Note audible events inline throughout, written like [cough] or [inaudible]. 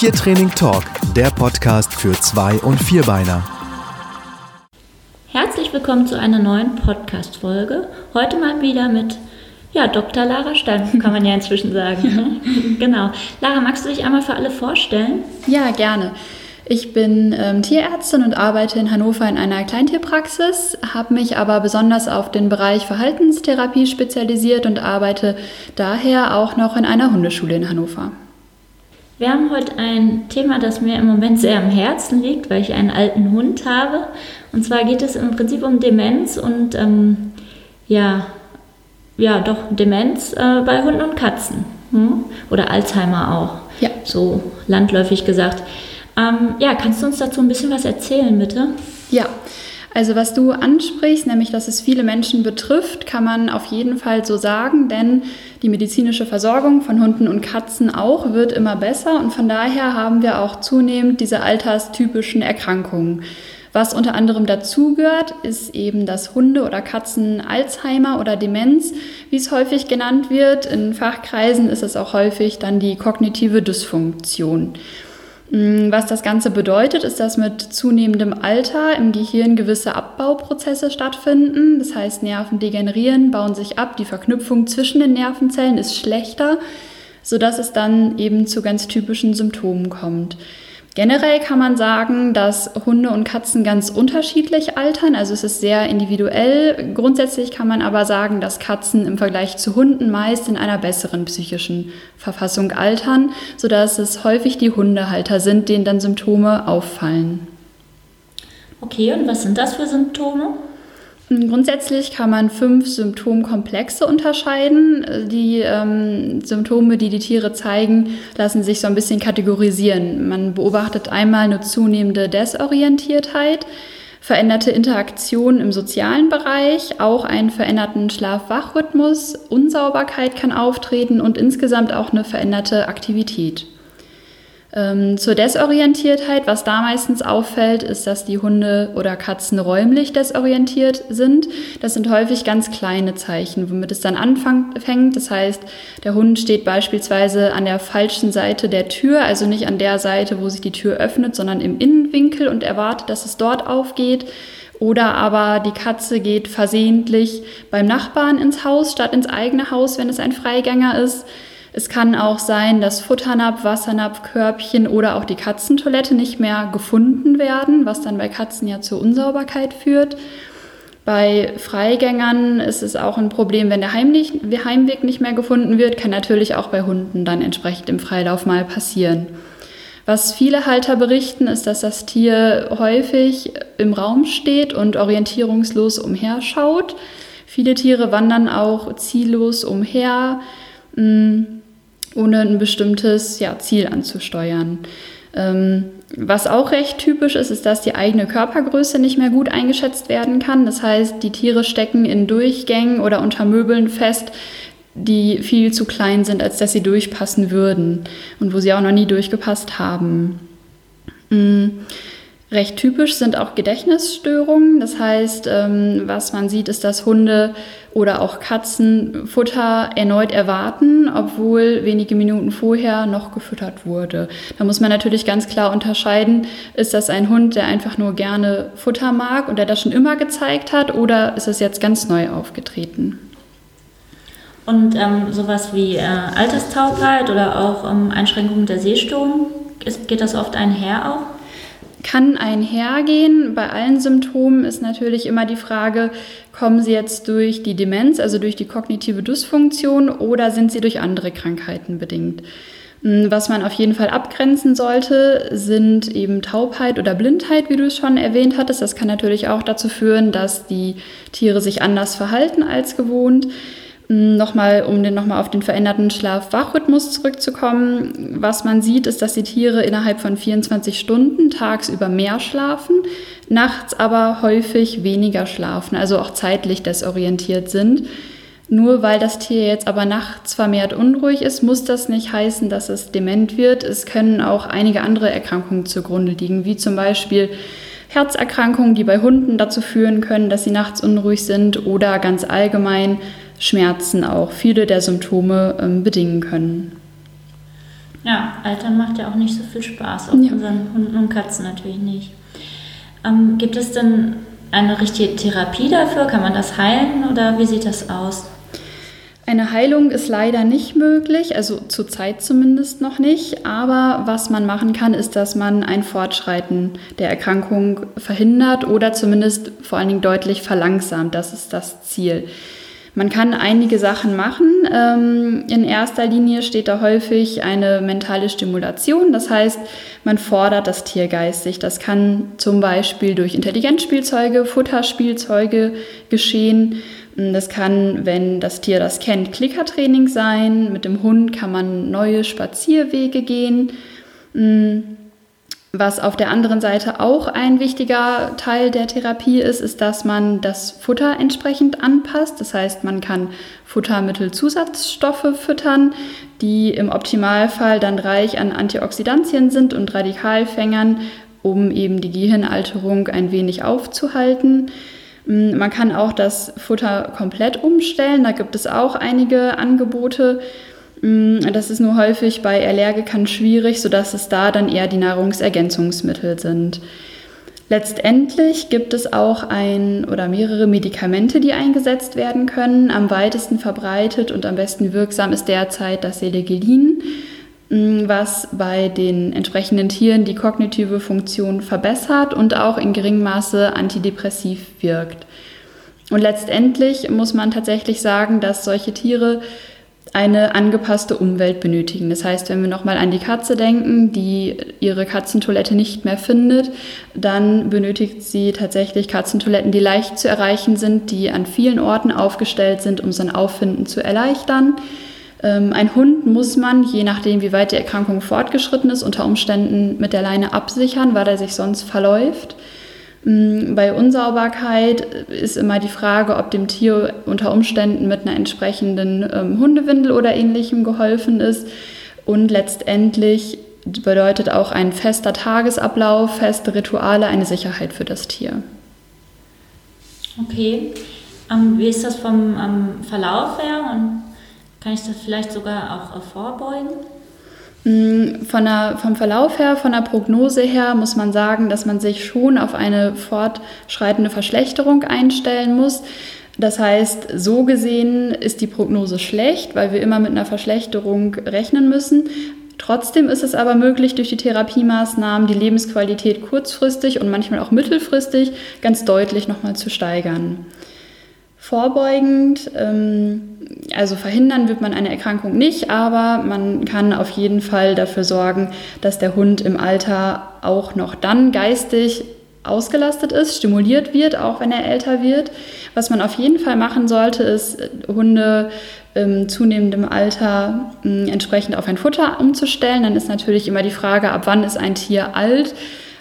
Tiertraining Talk, der Podcast für Zwei- und Vierbeiner. Herzlich willkommen zu einer neuen Podcast-Folge. Heute mal wieder mit ja, Dr. Lara Stein, kann man ja inzwischen sagen. [laughs] genau. Lara, magst du dich einmal für alle vorstellen? Ja, gerne. Ich bin ähm, Tierärztin und arbeite in Hannover in einer Kleintierpraxis, habe mich aber besonders auf den Bereich Verhaltenstherapie spezialisiert und arbeite daher auch noch in einer Hundeschule in Hannover. Wir haben heute ein Thema, das mir im Moment sehr am Herzen liegt, weil ich einen alten Hund habe. Und zwar geht es im Prinzip um Demenz und ähm, ja, ja, doch Demenz äh, bei Hunden und Katzen. Hm? Oder Alzheimer auch. Ja. So landläufig gesagt. Ähm, ja, kannst du uns dazu ein bisschen was erzählen, bitte? Ja. Also was du ansprichst, nämlich dass es viele Menschen betrifft, kann man auf jeden Fall so sagen, denn die medizinische Versorgung von Hunden und Katzen auch wird immer besser und von daher haben wir auch zunehmend diese alterstypischen Erkrankungen. Was unter anderem dazugehört, ist eben das Hunde oder Katzen Alzheimer oder Demenz, wie es häufig genannt wird. In Fachkreisen ist es auch häufig dann die kognitive Dysfunktion. Mm, was das Ganze bedeutet, ist, dass mit zunehmendem Alter im Gehirn gewisse Abbauprozesse stattfinden. Das heißt, Nerven degenerieren, bauen sich ab, die Verknüpfung zwischen den Nervenzellen ist schlechter, sodass es dann eben zu ganz typischen Symptomen kommt. Generell kann man sagen, dass Hunde und Katzen ganz unterschiedlich altern. Also es ist sehr individuell. Grundsätzlich kann man aber sagen, dass Katzen im Vergleich zu Hunden meist in einer besseren psychischen Verfassung altern, sodass es häufig die Hundehalter sind, denen dann Symptome auffallen. Okay, und was sind das für Symptome? Grundsätzlich kann man fünf Symptomkomplexe unterscheiden. Die ähm, Symptome, die die Tiere zeigen, lassen sich so ein bisschen kategorisieren. Man beobachtet einmal eine zunehmende Desorientiertheit, veränderte Interaktion im sozialen Bereich, auch einen veränderten Schlaf-Wach-Rhythmus, Unsauberkeit kann auftreten und insgesamt auch eine veränderte Aktivität. Ähm, zur Desorientiertheit, was da meistens auffällt, ist, dass die Hunde oder Katzen räumlich desorientiert sind. Das sind häufig ganz kleine Zeichen, womit es dann anfängt. Das heißt, der Hund steht beispielsweise an der falschen Seite der Tür, also nicht an der Seite, wo sich die Tür öffnet, sondern im Innenwinkel und erwartet, dass es dort aufgeht. Oder aber die Katze geht versehentlich beim Nachbarn ins Haus statt ins eigene Haus, wenn es ein Freigänger ist. Es kann auch sein, dass Futternapf, Wassernapf, Körbchen oder auch die Katzentoilette nicht mehr gefunden werden, was dann bei Katzen ja zur Unsauberkeit führt. Bei Freigängern ist es auch ein Problem, wenn der Heimweg nicht mehr gefunden wird, kann natürlich auch bei Hunden dann entsprechend im Freilauf mal passieren. Was viele Halter berichten, ist, dass das Tier häufig im Raum steht und orientierungslos umherschaut. Viele Tiere wandern auch ziellos umher. Mh, ohne ein bestimmtes ja, Ziel anzusteuern. Ähm, was auch recht typisch ist, ist, dass die eigene Körpergröße nicht mehr gut eingeschätzt werden kann. Das heißt, die Tiere stecken in Durchgängen oder unter Möbeln fest, die viel zu klein sind, als dass sie durchpassen würden und wo sie auch noch nie durchgepasst haben. Mhm. Recht typisch sind auch Gedächtnisstörungen. Das heißt, ähm, was man sieht, ist, dass Hunde oder auch Katzen Futter erneut erwarten, obwohl wenige Minuten vorher noch gefüttert wurde. Da muss man natürlich ganz klar unterscheiden, ist das ein Hund, der einfach nur gerne Futter mag und der das schon immer gezeigt hat, oder ist es jetzt ganz neu aufgetreten? Und ähm, sowas wie äh, Alterstaubheit oder auch ähm, Einschränkungen der Sehstörung, geht das oft einher auch? Kann einhergehen. Bei allen Symptomen ist natürlich immer die Frage, kommen sie jetzt durch die Demenz, also durch die kognitive Dysfunktion oder sind sie durch andere Krankheiten bedingt? Hm, was man auf jeden Fall abgrenzen sollte, sind eben Taubheit oder Blindheit, wie du es schon erwähnt hattest. Das kann natürlich auch dazu führen, dass die Tiere sich anders verhalten als gewohnt. Nochmal, um den, nochmal auf den veränderten Schlaf-Wach-Rhythmus zurückzukommen. Was man sieht, ist, dass die Tiere innerhalb von 24 Stunden tagsüber mehr schlafen, nachts aber häufig weniger schlafen, also auch zeitlich desorientiert sind. Nur weil das Tier jetzt aber nachts vermehrt unruhig ist, muss das nicht heißen, dass es dement wird. Es können auch einige andere Erkrankungen zugrunde liegen, wie zum Beispiel Herzerkrankungen, die bei Hunden dazu führen können, dass sie nachts unruhig sind oder ganz allgemein Schmerzen auch viele der Symptome ähm, bedingen können. Ja, Altern macht ja auch nicht so viel Spaß, auch ja. unseren Hunden und Katzen natürlich nicht. Ähm, gibt es denn eine richtige Therapie dafür? Kann man das heilen oder wie sieht das aus? Eine Heilung ist leider nicht möglich, also zurzeit zumindest noch nicht. Aber was man machen kann, ist, dass man ein Fortschreiten der Erkrankung verhindert oder zumindest vor allen Dingen deutlich verlangsamt. Das ist das Ziel. Man kann einige Sachen machen. Ähm, in erster Linie steht da häufig eine mentale Stimulation. Das heißt, man fordert das Tier geistig. Das kann zum Beispiel durch Intelligenzspielzeuge, Futterspielzeuge geschehen. Das kann, wenn das Tier das kennt, Klickertraining sein. Mit dem Hund kann man neue Spazierwege gehen. Was auf der anderen Seite auch ein wichtiger Teil der Therapie ist, ist, dass man das Futter entsprechend anpasst. Das heißt, man kann Futtermittelzusatzstoffe füttern, die im Optimalfall dann reich an Antioxidantien sind und Radikalfängern, um eben die Gehirnalterung ein wenig aufzuhalten. Man kann auch das Futter komplett umstellen. Da gibt es auch einige Angebote. Mm, das ist nur häufig bei Allergikern schwierig, sodass es da dann eher die Nahrungsergänzungsmittel sind. Letztendlich gibt es auch ein oder mehrere Medikamente, die eingesetzt werden können. Am weitesten verbreitet und am besten wirksam ist derzeit das Selegelin, mm, was bei den entsprechenden Tieren die kognitive Funktion verbessert und auch in geringem Maße antidepressiv wirkt. Und letztendlich muss man tatsächlich sagen, dass solche Tiere eine angepasste Umwelt benötigen. Das heißt, wenn wir nochmal an die Katze denken, die ihre Katzentoilette nicht mehr findet, dann benötigt sie tatsächlich Katzentoiletten, die leicht zu erreichen sind, die an vielen Orten aufgestellt sind, um sein Auffinden zu erleichtern. Ähm, ein Hund muss man, je nachdem, wie weit die Erkrankung fortgeschritten ist, unter Umständen mit der Leine absichern, weil er sich sonst verläuft. Mm, bei Unsauberkeit ist immer die Frage, ob dem Tier unter Umständen mit einer entsprechenden ähm, Hundewindel oder ähnlichem geholfen ist. Und letztendlich bedeutet auch ein fester Tagesablauf, feste Rituale eine Sicherheit für das Tier. Okay. Ähm, wie ist das vom ähm, Verlauf her und kann ich das vielleicht sogar auch äh, vorbeugen? Mm, von der, vom Verlauf her, von der Prognose her muss man sagen, dass man sich schon auf eine fortschreitende Verschlechterung einstellen muss. Das heißt, so gesehen ist die Prognose schlecht, weil wir immer mit einer Verschlechterung rechnen müssen. Trotzdem ist es aber möglich, durch die Therapiemaßnahmen die Lebensqualität kurzfristig und manchmal auch mittelfristig ganz deutlich nochmal zu steigern. Vorbeugend, ähm, also verhindern wird man eine Erkrankung nicht, aber man kann auf jeden Fall dafür sorgen, dass der Hund im Alter auch noch dann geistig ausgelastet ist, stimuliert wird, auch wenn er älter wird. Was man auf jeden Fall machen sollte, ist Hunde im zunehmendem Alter äh, entsprechend auf ein Futter umzustellen. Dann ist natürlich immer die Frage, ab wann ist ein Tier alt?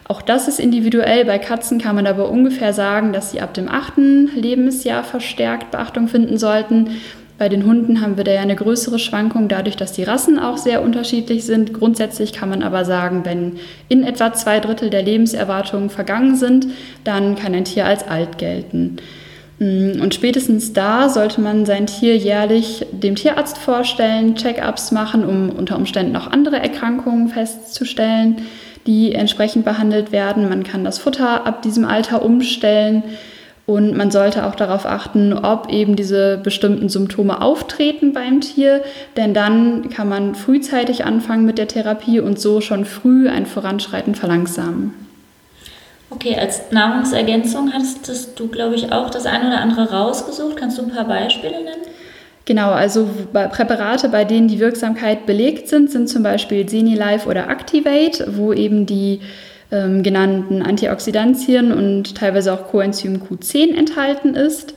Auch das ist individuell. Bei Katzen kann man aber ungefähr sagen, dass sie ab dem achten Lebensjahr verstärkt Beachtung finden sollten. Bei den Hunden haben wir da ja eine größere Schwankung, dadurch, dass die Rassen auch sehr unterschiedlich sind. Grundsätzlich kann man aber sagen, wenn in etwa zwei Drittel der Lebenserwartungen vergangen sind, dann kann ein Tier als alt gelten. Mm, und spätestens da sollte man sein Tier jährlich dem Tierarzt vorstellen, Check-ups machen, um unter Umständen auch andere Erkrankungen festzustellen die entsprechend behandelt werden. Man kann das Futter ab diesem Alter umstellen und man sollte auch darauf achten, ob eben diese bestimmten Symptome auftreten beim Tier, denn dann kann man frühzeitig anfangen mit der Therapie und so schon früh ein Voranschreiten verlangsamen. Okay, als Nahrungsergänzung hast du, glaube ich, auch das eine oder andere rausgesucht. Kannst du ein paar Beispiele nennen? Genau, also Präparate, bei denen die Wirksamkeit belegt sind, sind zum Beispiel Senilife oder Activate, wo eben die ähm, genannten Antioxidantien und teilweise auch Coenzym Q10 enthalten ist.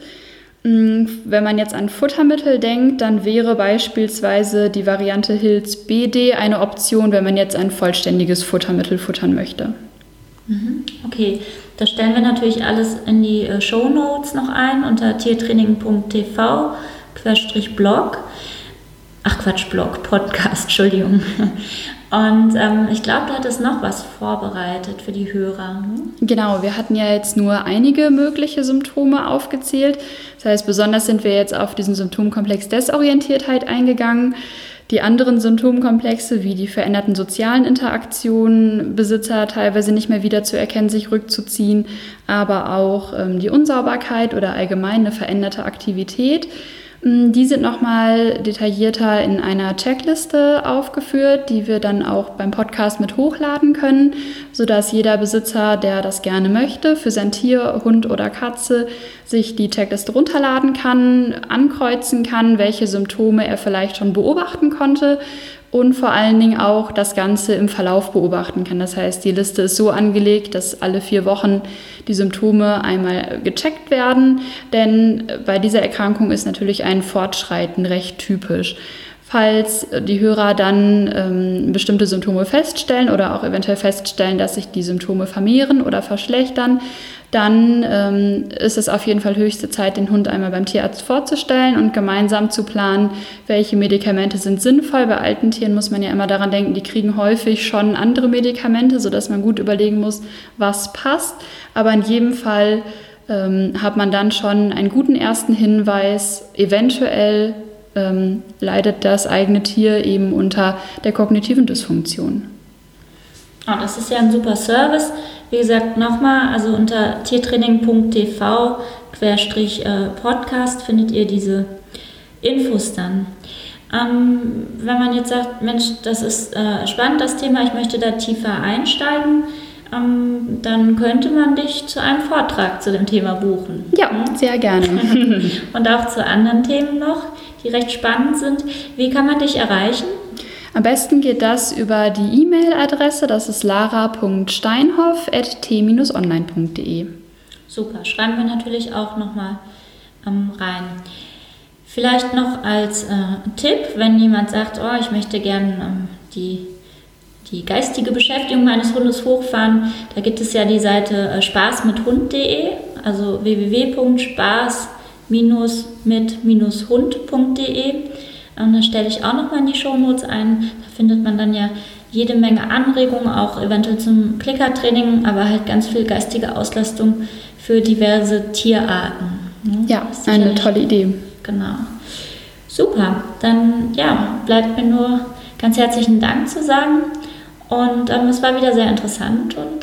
Mm, wenn man jetzt an Futtermittel denkt, dann wäre beispielsweise die Variante Hills BD eine Option, wenn man jetzt ein vollständiges Futtermittel futtern möchte. Mhm, okay, das stellen wir natürlich alles in die äh, Show Notes noch ein unter tiertraining.tv Blog. Ach Quatsch, Blog, Podcast, [laughs] Entschuldigung. Und ähm, ich glaube, du hattest noch was vorbereitet für die Hörer. Hm? Genau, wir hatten ja jetzt nur einige mögliche Symptome aufgezählt. Das heißt, besonders sind wir jetzt auf diesen Symptomkomplex Desorientiertheit eingegangen. Die anderen Symptomkomplexe wie die veränderten sozialen Interaktionen, Besitzer teilweise nicht mehr wieder zu erkennen, sich rückzuziehen, aber auch ähm, die Unsauberkeit oder allgemein eine veränderte Aktivität die sind nochmal detaillierter in einer Checkliste aufgeführt, die wir dann auch beim Podcast mit hochladen können, sodass jeder Besitzer, der das gerne möchte, für sein Tier, Hund oder Katze, sich die Checkliste runterladen kann, ankreuzen kann, welche Symptome er vielleicht schon beobachten konnte und vor allen Dingen auch das Ganze im Verlauf beobachten kann. Das heißt, die Liste ist so angelegt, dass alle vier Wochen die Symptome einmal gecheckt werden, denn bei dieser Erkrankung ist natürlich ein Fortschreiten recht typisch. Falls die Hörer dann ähm, bestimmte Symptome feststellen oder auch eventuell feststellen, dass sich die Symptome vermehren oder verschlechtern, dann ähm, ist es auf jeden Fall höchste Zeit, den Hund einmal beim Tierarzt vorzustellen und gemeinsam zu planen, welche Medikamente sind sinnvoll. Bei alten Tieren muss man ja immer daran denken, die kriegen häufig schon andere Medikamente, sodass man gut überlegen muss, was passt. Aber in jedem Fall ähm, hat man dann schon einen guten ersten Hinweis, eventuell ähm, leidet das eigene Tier eben unter der kognitiven Dysfunktion. Oh, das ist ja ein super Service. Wie gesagt, nochmal, also unter tiertraining.tv-podcast findet ihr diese Infos dann. Ähm, wenn man jetzt sagt, Mensch, das ist äh, spannend, das Thema, ich möchte da tiefer einsteigen, ähm, dann könnte man dich zu einem Vortrag zu dem Thema buchen. Ja, sehr gerne. [laughs] Und auch zu anderen Themen noch, die recht spannend sind. Wie kann man dich erreichen? Am besten geht das über die E-Mail-Adresse, das ist lara.steinhoff.t-online.de. Super, schreiben wir natürlich auch nochmal ähm, rein. Vielleicht noch als äh, Tipp, wenn jemand sagt, oh, ich möchte gerne ähm, die, die geistige Beschäftigung meines Hundes hochfahren, da gibt es ja die Seite äh, spaßmithund.de, also www.spaß-mit-hund.de. Und da stelle ich auch nochmal in die Shownotes ein. Da findet man dann ja jede Menge Anregungen, auch eventuell zum Klickertraining, aber halt ganz viel geistige Auslastung für diverse Tierarten. Ne? Ja, eine tolle Idee. Genau. Super. Dann ja, bleibt mir nur ganz herzlichen Dank zu sagen. Und ähm, es war wieder sehr interessant und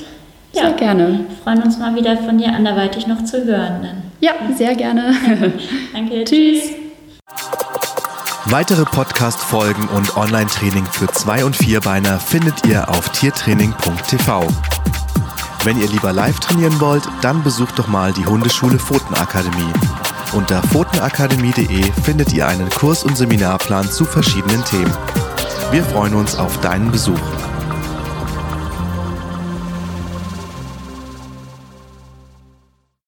ja, sehr gerne. Freuen uns mal wieder von dir anderweitig noch zu hören. Dann. Ja, sehr gerne. [laughs] Danke. Tschüss. Weitere Podcast-Folgen und Online-Training für Zwei- und Vierbeiner findet ihr auf tiertraining.tv. Wenn ihr lieber live trainieren wollt, dann besucht doch mal die Hundeschule Pfotenakademie. Unter pfotenakademie.de findet ihr einen Kurs- und Seminarplan zu verschiedenen Themen. Wir freuen uns auf deinen Besuch.